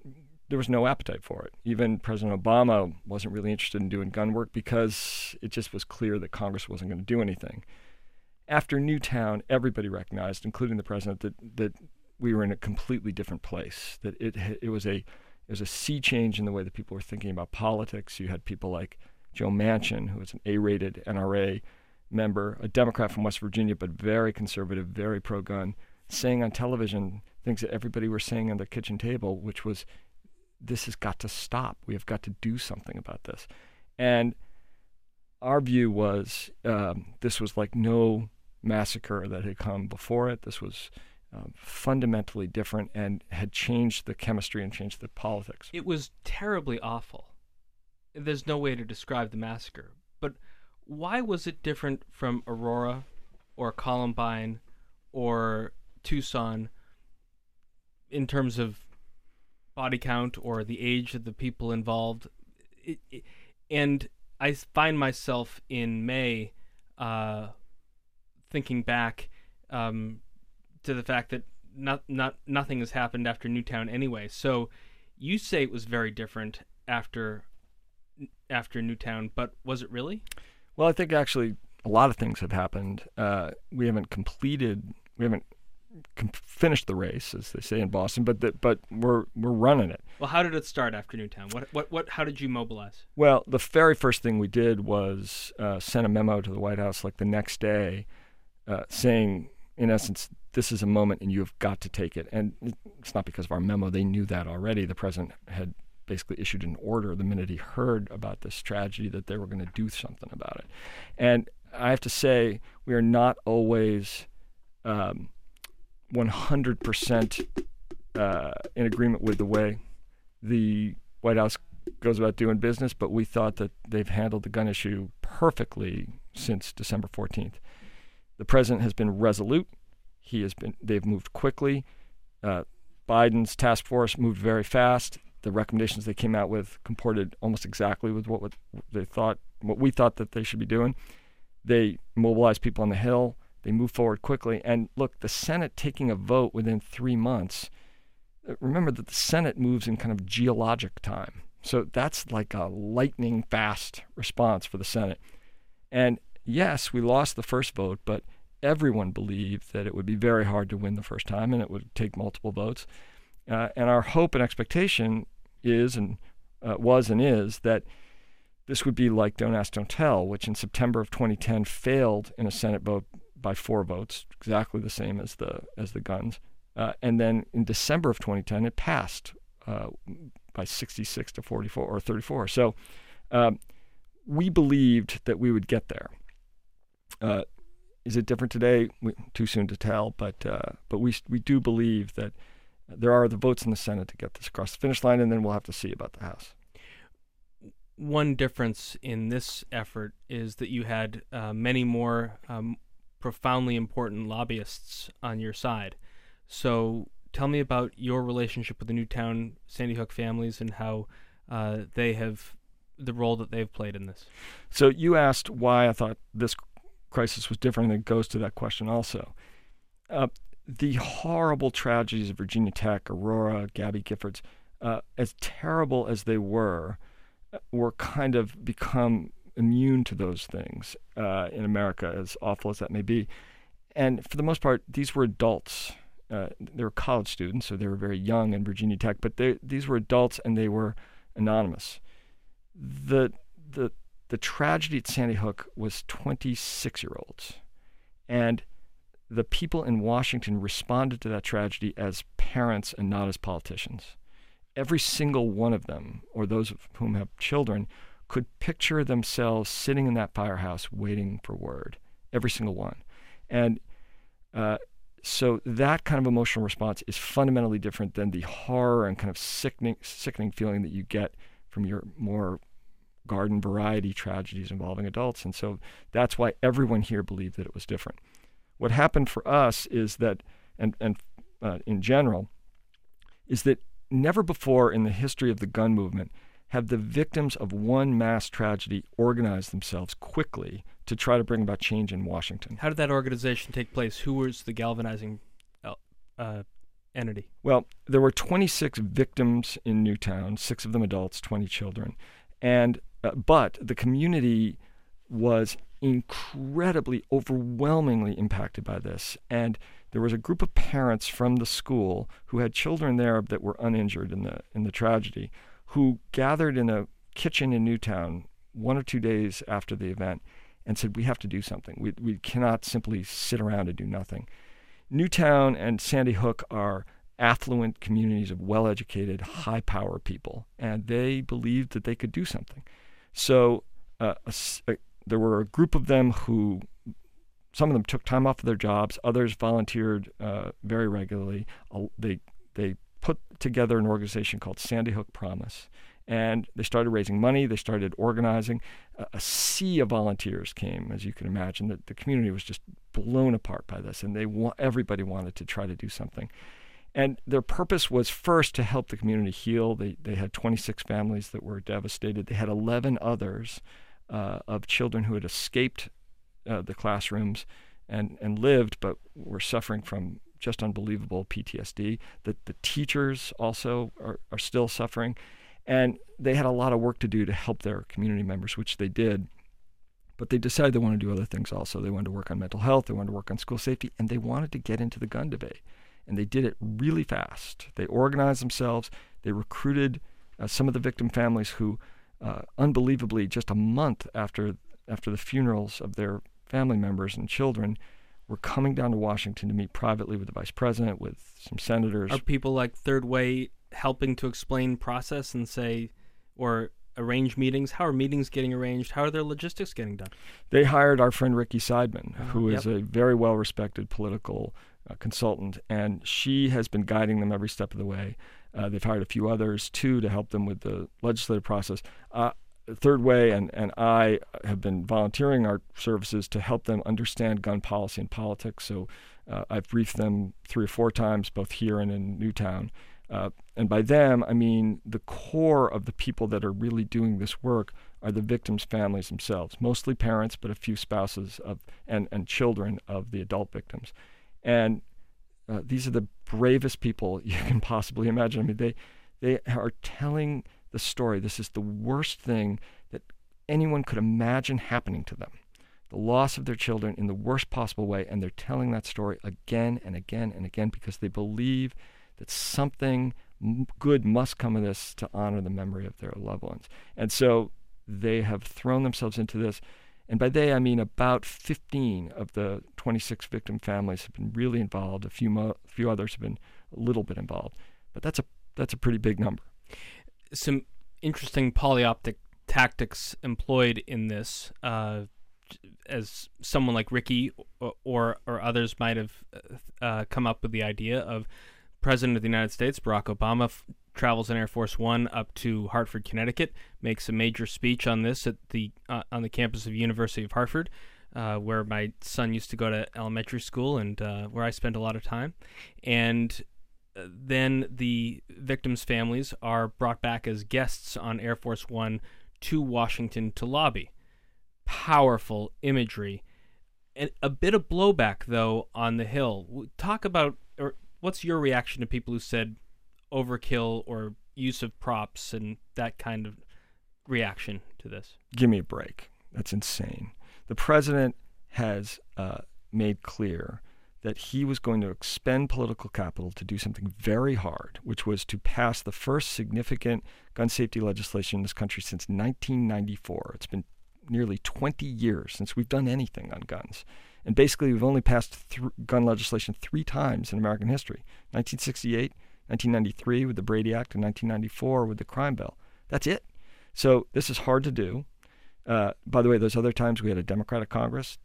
there was no appetite for it. Even President Obama wasn't really interested in doing gun work because it just was clear that Congress wasn't going to do anything. After Newtown, everybody recognized, including the president, that that we were in a completely different place. That it it was a it was a sea change in the way that people were thinking about politics. You had people like Joe Manchin, who was an A-rated NRA member, a Democrat from West Virginia, but very conservative, very pro-gun, saying on television things that everybody was saying on the kitchen table, which was, this has got to stop. We have got to do something about this. And our view was um, this was like no massacre that had come before it. This was uh, fundamentally different and had changed the chemistry and changed the politics. It was terribly awful. There's no way to describe the massacre. But why was it different from Aurora or Columbine or Tucson in terms of body count or the age of the people involved? It, it, and I find myself in May uh, thinking back um, to the fact that not not nothing has happened after Newtown anyway. So you say it was very different after after Newtown, but was it really? Well, I think actually a lot of things have happened. Uh, we haven't completed, we haven't finished the race, as they say in Boston, but the, but we're we're running it. Well, how did it start after Newtown? What what what? How did you mobilize? Well, the very first thing we did was uh, send a memo to the White House like the next day, uh, saying, in essence, this is a moment and you have got to take it. And it's not because of our memo; they knew that already. The president had basically issued an order the minute he heard about this tragedy that they were going to do something about it. And I have to say, we are not always um, 100% uh, in agreement with the way the White House goes about doing business, but we thought that they've handled the gun issue perfectly since December 14th. The president has been resolute. He has been. They've moved quickly. Uh, Biden's task force moved very fast the recommendations they came out with comported almost exactly with what, what they thought, what we thought that they should be doing. They mobilized people on the Hill. They moved forward quickly. And look, the Senate taking a vote within three months. Uh, remember that the Senate moves in kind of geologic time. So that's like a lightning fast response for the Senate. And yes, we lost the first vote, but everyone believed that it would be very hard to win the first time and it would take multiple votes. Uh, and our hope and expectation is and uh, was and is that this would be like Don't Ask, Don't Tell, which in September of 2010 failed in a Senate vote by four votes, exactly the same as the as the guns. Uh, and then in December of 2010, it passed uh, by 66 to 44 or 34. So um, we believed that we would get there. Uh, is it different today? We, too soon to tell, but uh, but we we do believe that there are the votes in the Senate to get this across the finish line, and then we'll have to see about the House. One difference in this effort is that you had uh, many more um, profoundly important lobbyists on your side. So tell me about your relationship with the Newtown Sandy Hook families and how uh, they have the role that they've played in this. So you asked why I thought this crisis was different, and it goes to that question also. Uh, the horrible tragedies of Virginia Tech, Aurora, Gabby Giffords, uh, as terrible as they were, uh, were kind of become immune to those things uh, in America, as awful as that may be. And for the most part, these were adults. Uh, they were college students, so they were very young in Virginia Tech, but they, these were adults and they were anonymous. The, the, the tragedy at Sandy Hook was 26 year olds. And the people in Washington responded to that tragedy as parents and not as politicians. Every single one of them, or those of whom have children, could picture themselves sitting in that firehouse waiting for word. Every single one. And uh, so that kind of emotional response is fundamentally different than the horror and kind of sickening, sickening feeling that you get from your more garden variety tragedies involving adults. And so that's why everyone here believed that it was different. What happened for us is that, and, and uh, in general, is that never before in the history of the gun movement have the victims of one mass tragedy organized themselves quickly to try to bring about change in Washington. How did that organization take place? Who was the galvanizing uh, uh entity? Well, there were 26 victims in Newtown, six of them adults, 20 children, and uh, but the community was incredibly, overwhelmingly impacted by this. And there was a group of parents from the school who had children there that were uninjured in the in the tragedy, who gathered in a kitchen in Newtown one or two days after the event and said, "We have to do something. We we cannot simply sit around and do nothing." Newtown and Sandy Hook are affluent communities of well educated, high power people, and they believed that they could do something. So uh, a, a, there were a group of them who, some of them took time off of their jobs, others volunteered uh, very regularly. they, they put together an organization called Sandy Hook Promise. And they started raising money, they started organizing. A, a sea of volunteers came, as you can imagine. The, the community was just blown apart by this, and they wa- everybody wanted to try to do something. And their purpose was first to help the community heal. They, they had 26 families that were devastated. They had 11 others uh, of children who had escaped uh, the classrooms and, and lived, but were suffering from just unbelievable PTSD. The, the teachers also are, are still suffering. And they had a lot of work to do to help their community members, which they did. But they decided they wanted to do other things also. They wanted to work on mental health, they wanted to work on school safety, and they wanted to get into the gun debate and they did it really fast. They organized themselves. They recruited uh, some of the victim families who, uh, unbelievably, just a month after after the funerals of their family members and children, were coming down to Washington to meet privately with the vice president, with some senators. Are people like Third Way helping to explain process and say, or arrange meetings? How are meetings getting arranged? How are their logistics getting done? They hired our friend Ricki Seidman, uh, who is yep. a very well respected political uh, consultant, and she has been guiding them every step of the way. Uh, they've hired a few others too to help them with the legislative process. Uh, Third Way and, and I have been volunteering our services to help them understand gun policy and politics. So uh, I've briefed them three or four times, both here and in Newtown. Uh, and by them, I mean the core of the people that are really doing this work are the victims' families themselves, mostly parents, but a few spouses of and, and children of the adult victims. And uh, these are the bravest people you can possibly imagine. I mean, they they are telling the story. This is the worst thing that anyone could imagine happening to them. The loss of their children in the worst possible way, and they're telling that story again and again and again because they believe that something good must come of this to honor the memory of their loved ones. And so they have thrown themselves into this and by they, I mean about 15 of the 26 victim families have been really involved. A few, mo- few others have been a little bit involved, but that's a that's a pretty big number. Some interesting polioptic tactics employed in this, uh, as someone like Ricki or or, or others might have uh, come up with the idea of President of the United States Barack Obama f- travels in Air Force One up to Hartford, Connecticut, makes a major speech on this at the uh, on the campus of University of Hartford, uh, where my son used to go to elementary school and uh, where I spent a lot of time, and uh, then the victims' families are brought back as guests on Air Force One to Washington to lobby. Powerful imagery, and a bit of blowback though on the Hill. Talk about, or what's your reaction to people who said overkill or use of props and that kind of reaction to this. Give me a break. That's insane. The president has uh, made clear that he was going to expend political capital to do something very hard, which was to pass the first significant gun safety legislation in this country since 1994. It's been nearly 20 years since we've done anything on guns. And basically, we've only passed th- gun legislation three times in American history 1968, 1993 with the Brady Act, and 1994 with the crime bill. That's it. So this is hard to do. Uh, by the way, those other times we had a Democratic Congress,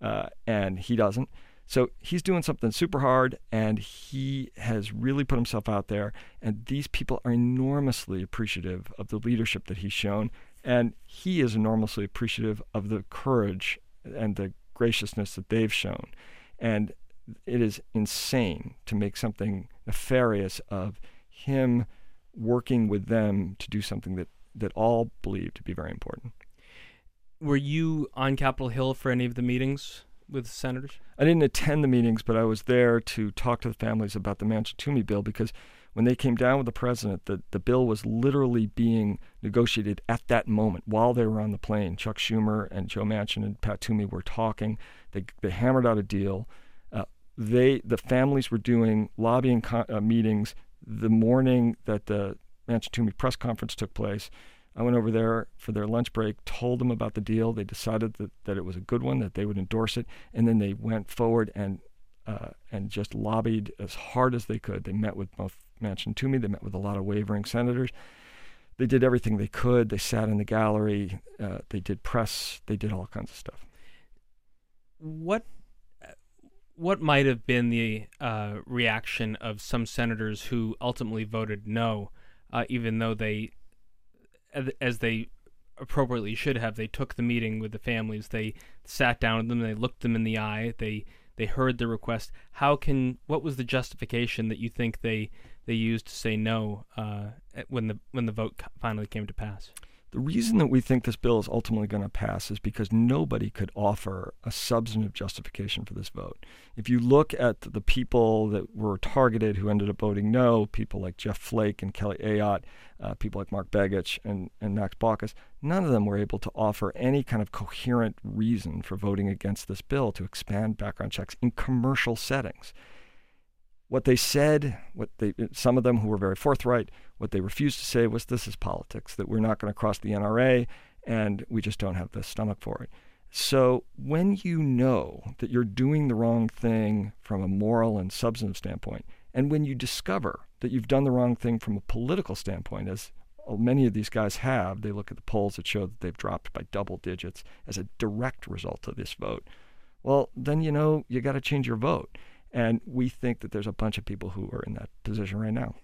uh, and he doesn't. So he's doing something super hard, and he has really put himself out there. And these people are enormously appreciative of the leadership that he's shown, and he is enormously appreciative of the courage and the graciousness that they've shown. And it is insane to make something nefarious of him working with them to do something that, that all believe to be very important. Were you on Capitol Hill for any of the meetings with senators? I didn't attend the meetings, but I was there to talk to the families about the Manchin Toomey bill because when they came down with the president, the, the bill was literally being negotiated at that moment while they were on the plane. Chuck Schumer and Joe Manchin and Pat Toomey were talking. They, they hammered out a deal they the families were doing lobbying co- uh, meetings the morning that the Manchin Toomey press conference took place. I went over there for their lunch break, told them about the deal. They decided that, that it was a good one, that they would endorse it, and then they went forward and uh, and just lobbied as hard as they could. They met with both Manchin Toomey. They met with a lot of wavering senators. They did everything they could. They sat in the gallery. Uh, they did press. They did all kinds of stuff. What what might have been the uh, reaction of some senators who ultimately voted no, uh, even though they, as they appropriately should have, they took the meeting with the families. They sat down with them. They looked them in the eye. They they heard the request. How can what was the justification that you think they they used to say no uh, when the when the vote finally came to pass? The reason that we think this bill is ultimately going to pass is because nobody could offer a substantive justification for this vote. If you look at the people that were targeted who ended up voting no, people like Jeff Flake and Kelly Ayotte, uh, people like Mark Begich and, and Max Baucus, none of them were able to offer any kind of coherent reason for voting against this bill to expand background checks in commercial settings what they said, what they some of them who were very forthright, what they refused to say was this is politics, that we're not going to cross the NRA and we just don't have the stomach for it. So when you know that you're doing the wrong thing from a moral and substantive standpoint, and when you discover that you've done the wrong thing from a political standpoint, as many of these guys have, they look at the polls that show that they've dropped by double digits as a direct result of this vote. Well, then you know you got to change your vote. And we think that there's a bunch of people who are in that position right now.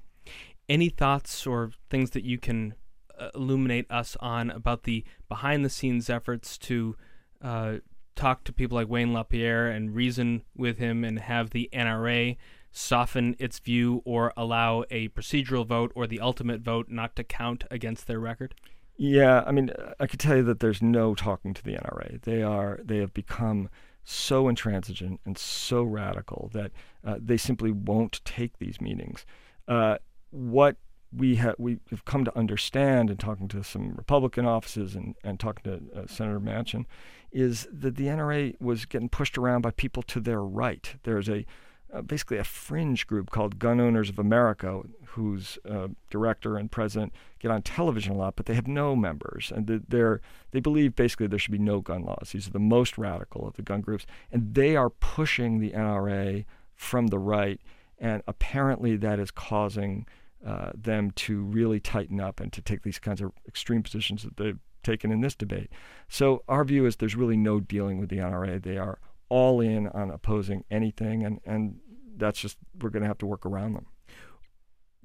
Any thoughts or things that you can uh, illuminate us on about the behind the scenes efforts to uh, talk to people like Wayne LaPierre and reason with him and have the NRA soften its view or allow a procedural vote or the ultimate vote not to count against their record? Yeah, I mean, I could tell you that there's no talking to the NRA. They are they have become so intransigent and so radical that uh, they simply won't take these meetings. Uh, what we have we have come to understand in talking to some Republican offices and, and talking to uh, Senator Manchin is that the NRA was getting pushed around by people to their right. There's a uh, basically a fringe group called Gun Owners of America, whose uh, director and president get on television a lot, but they have no members, and they're they believe basically there should be no gun laws. These are the most radical of the gun groups, and they are pushing the NRA from the right, and apparently that is causing uh, them to really tighten up and to take these kinds of extreme positions that they've taken in this debate. So our view is there's really no dealing with the NRA. They are all in on opposing anything, and, and that's just we're going to have to work around them.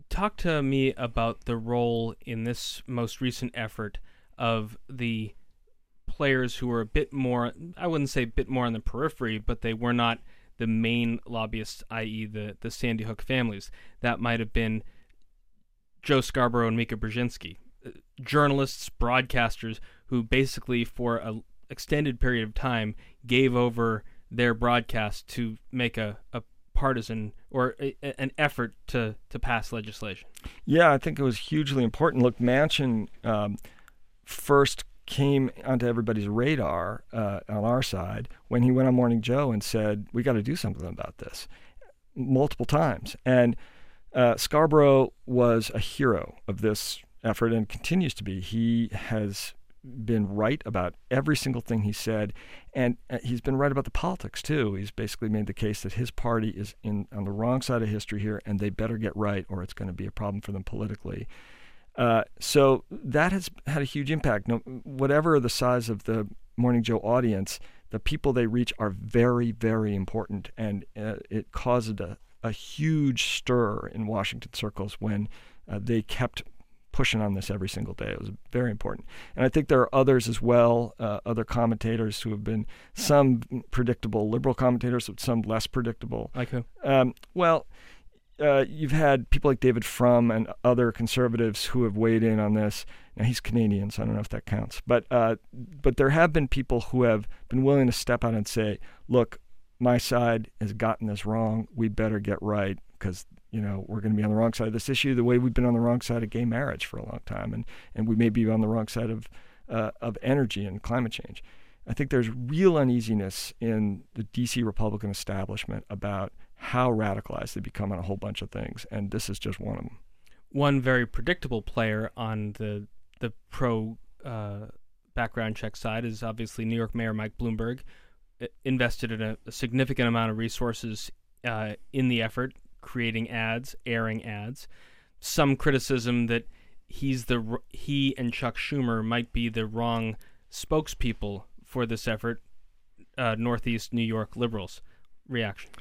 Talk to me about the role in this most recent effort of the players who were a bit more I wouldn't say a bit more on the periphery, but they were not the main lobbyists, i.e., the the Sandy Hook families. That might have been Joe Scarborough and Mika Brzezinski, uh, journalists, broadcasters who basically for an extended period of time gave over their broadcast to make a, a partisan or a, an effort to, to pass legislation. Yeah, I think it was hugely important. Look, Manchin um, first came onto everybody's radar uh, on our side when he went on Morning Joe and said, "We got to do something about this," multiple times. And uh, Scarborough was a hero of this effort and continues to be. He has been right about every single thing he said, and uh, he's been right about the politics too. He's basically made the case that his party is in on the wrong side of history here, and they better get right, or it's going to be a problem for them politically. Uh, so that has had a huge impact. Whatever the size of the Morning Joe audience, the people they reach are very, very important, and uh, it caused a, a huge stir in Washington circles when uh, they kept pushing on this every single day. It was very important. And I think there are others as well, uh, other commentators who have been some predictable liberal commentators, some less predictable. Like who? Um, well, uh, you've had people like David Frum and other conservatives who have weighed in on this. Now he's Canadian, so I don't know if that counts. But uh, but there have been people who have been willing to step out and say, "Look, my side has gotten this wrong. We better get right because you know, we're going to be on the wrong side of this issue the way we've been on the wrong side of gay marriage for a long time, and and we may be on the wrong side of uh, of energy and climate change. I think there's real uneasiness in the DC Republican establishment about how radicalized they become on a whole bunch of things, and this is just one of them. One very predictable player on the the pro uh, background check side is obviously New York Mayor Mike Bloomberg, invested in a, a significant amount of resources uh, in the effort, creating ads, airing ads. Some criticism that he's the he and Chuck Schumer might be the wrong spokespeople for this effort. Uh, Northeast New York liberals reaction.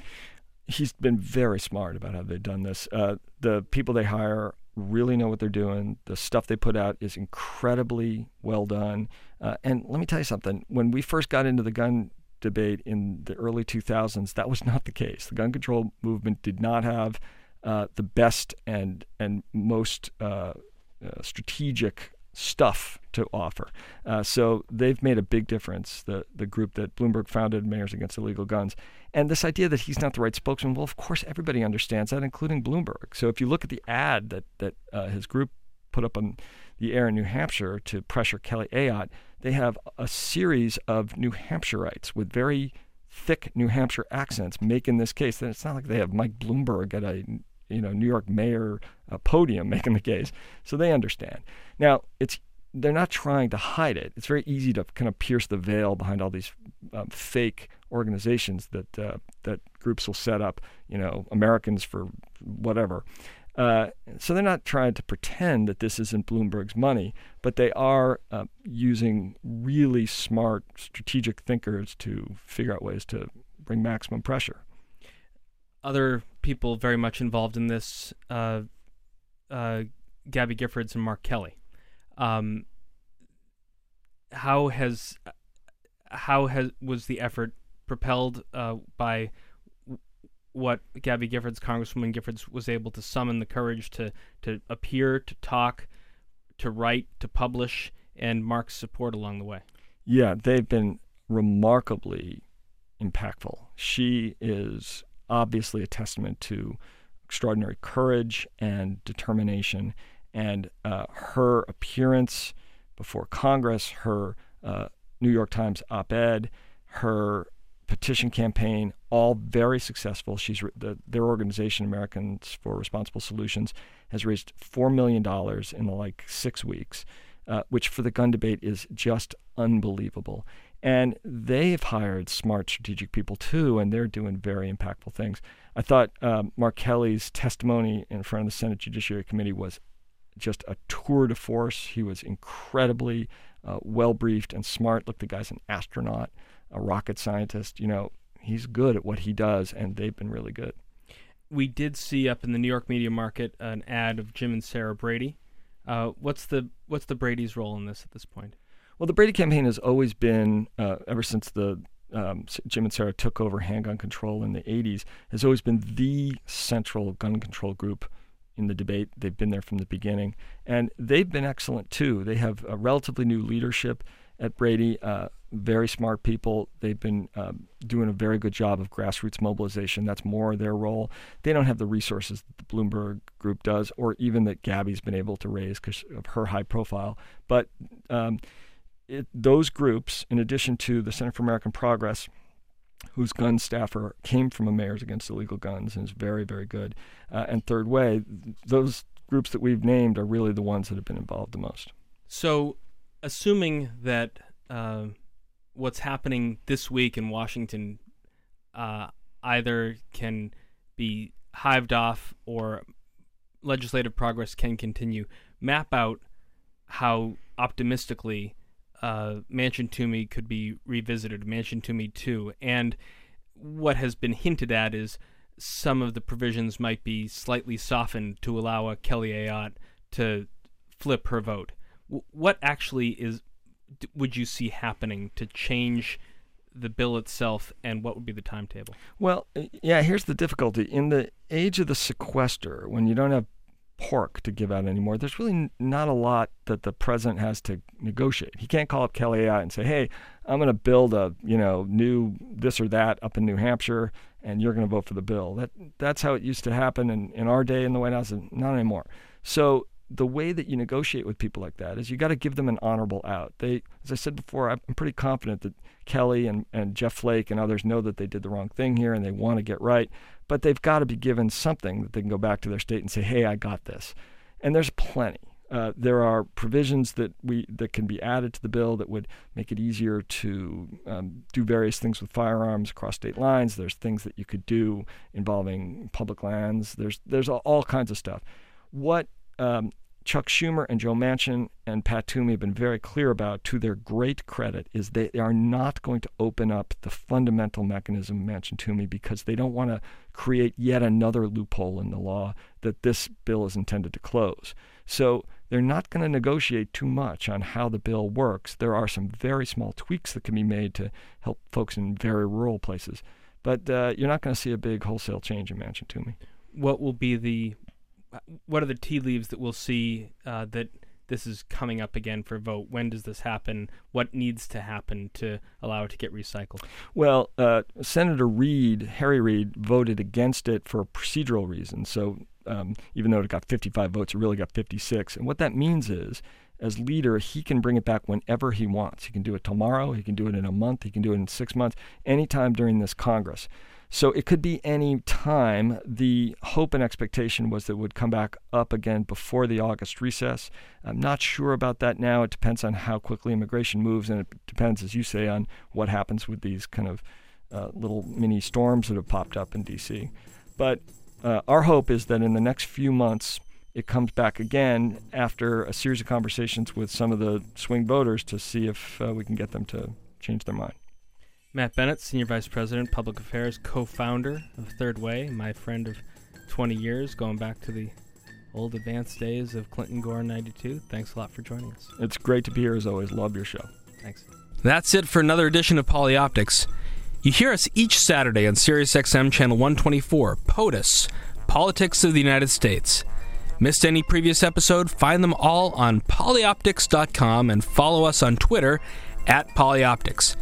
He's been very smart about how they've done this. Uh, the people they hire really know what they're doing. The stuff they put out is incredibly well done. Uh, and let me tell you something. When we first got into the gun debate in the early 2000s, that was not the case. The gun control movement did not have uh, the best and and most uh, uh strategic stuff to offer. Uh, so they've made a big difference. The the group that Bloomberg founded, Mayors Against Illegal Guns, and this idea that he's not the right spokesman. Well, of course, everybody understands that, including Bloomberg. So if you look at the ad that that uh, his group put up on the air in New Hampshire to pressure Kelly Ayotte, they have a series of New Hampshireites with very thick New Hampshire accents making this case. And it's not like they have Mike Bloomberg at a you know New York mayor uh, podium making the case, so they understand. Now it's they're not trying to hide it. It's very easy to kind of pierce the veil behind all these um, fake organizations that uh, that groups will set up. You know, Americans for whatever. Uh, so they're not trying to pretend that this isn't Bloomberg's money, but they are uh, using really smart, strategic thinkers to figure out ways to bring maximum pressure. Other people very much involved in this, uh, uh Gabby Giffords and Mark Kelly. Um, how has how has was the effort propelled uh, by what Gabby Giffords, Congresswoman Giffords, was able to summon the courage to to appear, to talk, to write, to publish, and Mark's support along the way. Yeah, they've been remarkably impactful. She is obviously a testament to extraordinary courage and determination and uh, her appearance before Congress, her uh, New York Times op-ed, her petition campaign, all very successful. She's the, their organization, Americans for Responsible Solutions, has raised four million dollars in like six weeks, uh, which for the gun debate is just unbelievable. And they've hired smart strategic people too, and they're doing very impactful things. I thought um, Mark Kelly's testimony in front of the Senate Judiciary Committee was just a tour de force. He was incredibly uh, well briefed and smart. Look, the guy's an astronaut, a rocket scientist. You know, he's good at what he does, and they've been really good. We did see up in the New York media market an ad of Jim and Sarah Brady. Uh, what's the what's the Brady's role in this at this point? Well, the Brady campaign has always been, uh, ever since the um, Jim and Sarah took over handgun control in the 80s, has always been the central gun control group in the debate. They've been there from the beginning, and they've been excellent too. They have a relatively new leadership at Brady, uh, very smart people. They've been um, doing a very good job of grassroots mobilization. That's more their role. They don't have the resources that the Bloomberg Group does, or even that Gabby's been able to raise because of her high profile. But um, it, those groups, in addition to the Center for American Progress, whose gun staffer came from a Mayors Against Illegal Guns and is very, very good, uh, and Third Way, those groups that we've named are really the ones that have been involved the most. So, assuming that uh, what's happening this week in Washington uh, either can be hived off or legislative progress can continue, map out how optimistically uh, Manchin Toomey could be revisited, Manchin Toomey 2. And what has been hinted at is some of the provisions might be slightly softened to allow a Kelly Ayotte to flip her vote. What actually is would you see happening to change the bill itself, and what would be the timetable? Well, uh, yeah, here's the difficulty. In the age of the sequester, when you don't have pork to give out anymore. There's really not a lot that the president has to negotiate. He can't call up Kelly Ayotte and say, "Hey, I'm going to build a you know new this or that up in New Hampshire, and you're going to vote for the bill." That that's how it used to happen in, in our day in the White House, and not anymore. So the way that you negotiate with people like that is you got to give them an honorable out. They, as I said before, I'm pretty confident that Kelly and, and Jeff Flake and others know that they did the wrong thing here and they want to get right, but they've got to be given something that they can go back to their state and say, hey, I got this. And there's plenty. Uh, there are provisions that we that can be added to the bill that would make it easier to um, do various things with firearms across state lines. There's things that you could do involving public lands. There's there's all, kinds of stuff. What um, Chuck Schumer and Joe Manchin and Pat Toomey have been very clear about, to their great credit, is they are not going to open up the fundamental mechanism Manchin Toomey because they don't want to create yet another loophole in the law that this bill is intended to close. So they're not going to negotiate too much on how the bill works. There are some very small tweaks that can be made to help folks in very rural places, but uh, you're not going to see a big wholesale change in Manchin Toomey. What will be the what are the tea leaves that we'll see uh, that this is coming up again for vote? When does this happen? What needs to happen to allow it to get recycled? Well, uh, Senator Reid, Harry Reid, voted against it for procedural reasons. So um, even though it got 55 votes, it really got 56. And what that means is, as leader, he can bring it back whenever he wants. He can do it tomorrow. He can do it in a month. He can do it in six months. Anytime during this Congress. So it could be any time. The hope and expectation was that it would come back up again before the August recess. I'm not sure about that now. It depends on how quickly immigration moves, and it depends, as you say, on what happens with these kind of uh, little mini storms that have popped up in D.C. But uh, our hope is that in the next few months, it comes back again after a series of conversations with some of the swing voters to see if uh, we can get them to change their mind. Matt Bennett, Senior Vice President, Public Affairs, co founder of Third Way, my friend of 20 years, going back to the old advanced days of Clinton Gore 92. Thanks a lot for joining us. It's great to be here as always. Love your show. Thanks. That's it for another edition of Polioptics. You hear us each Saturday on SiriusXM Channel 124, POTUS, Politics of the United States. Missed any previous episode? Find them all on polioptics.com and follow us on Twitter at polioptics.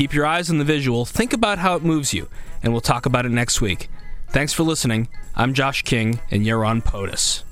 Keep your eyes on the visual, think about how it moves you, and we'll talk about it next week. Thanks for listening. I'm Josh King, and you're on POTUS.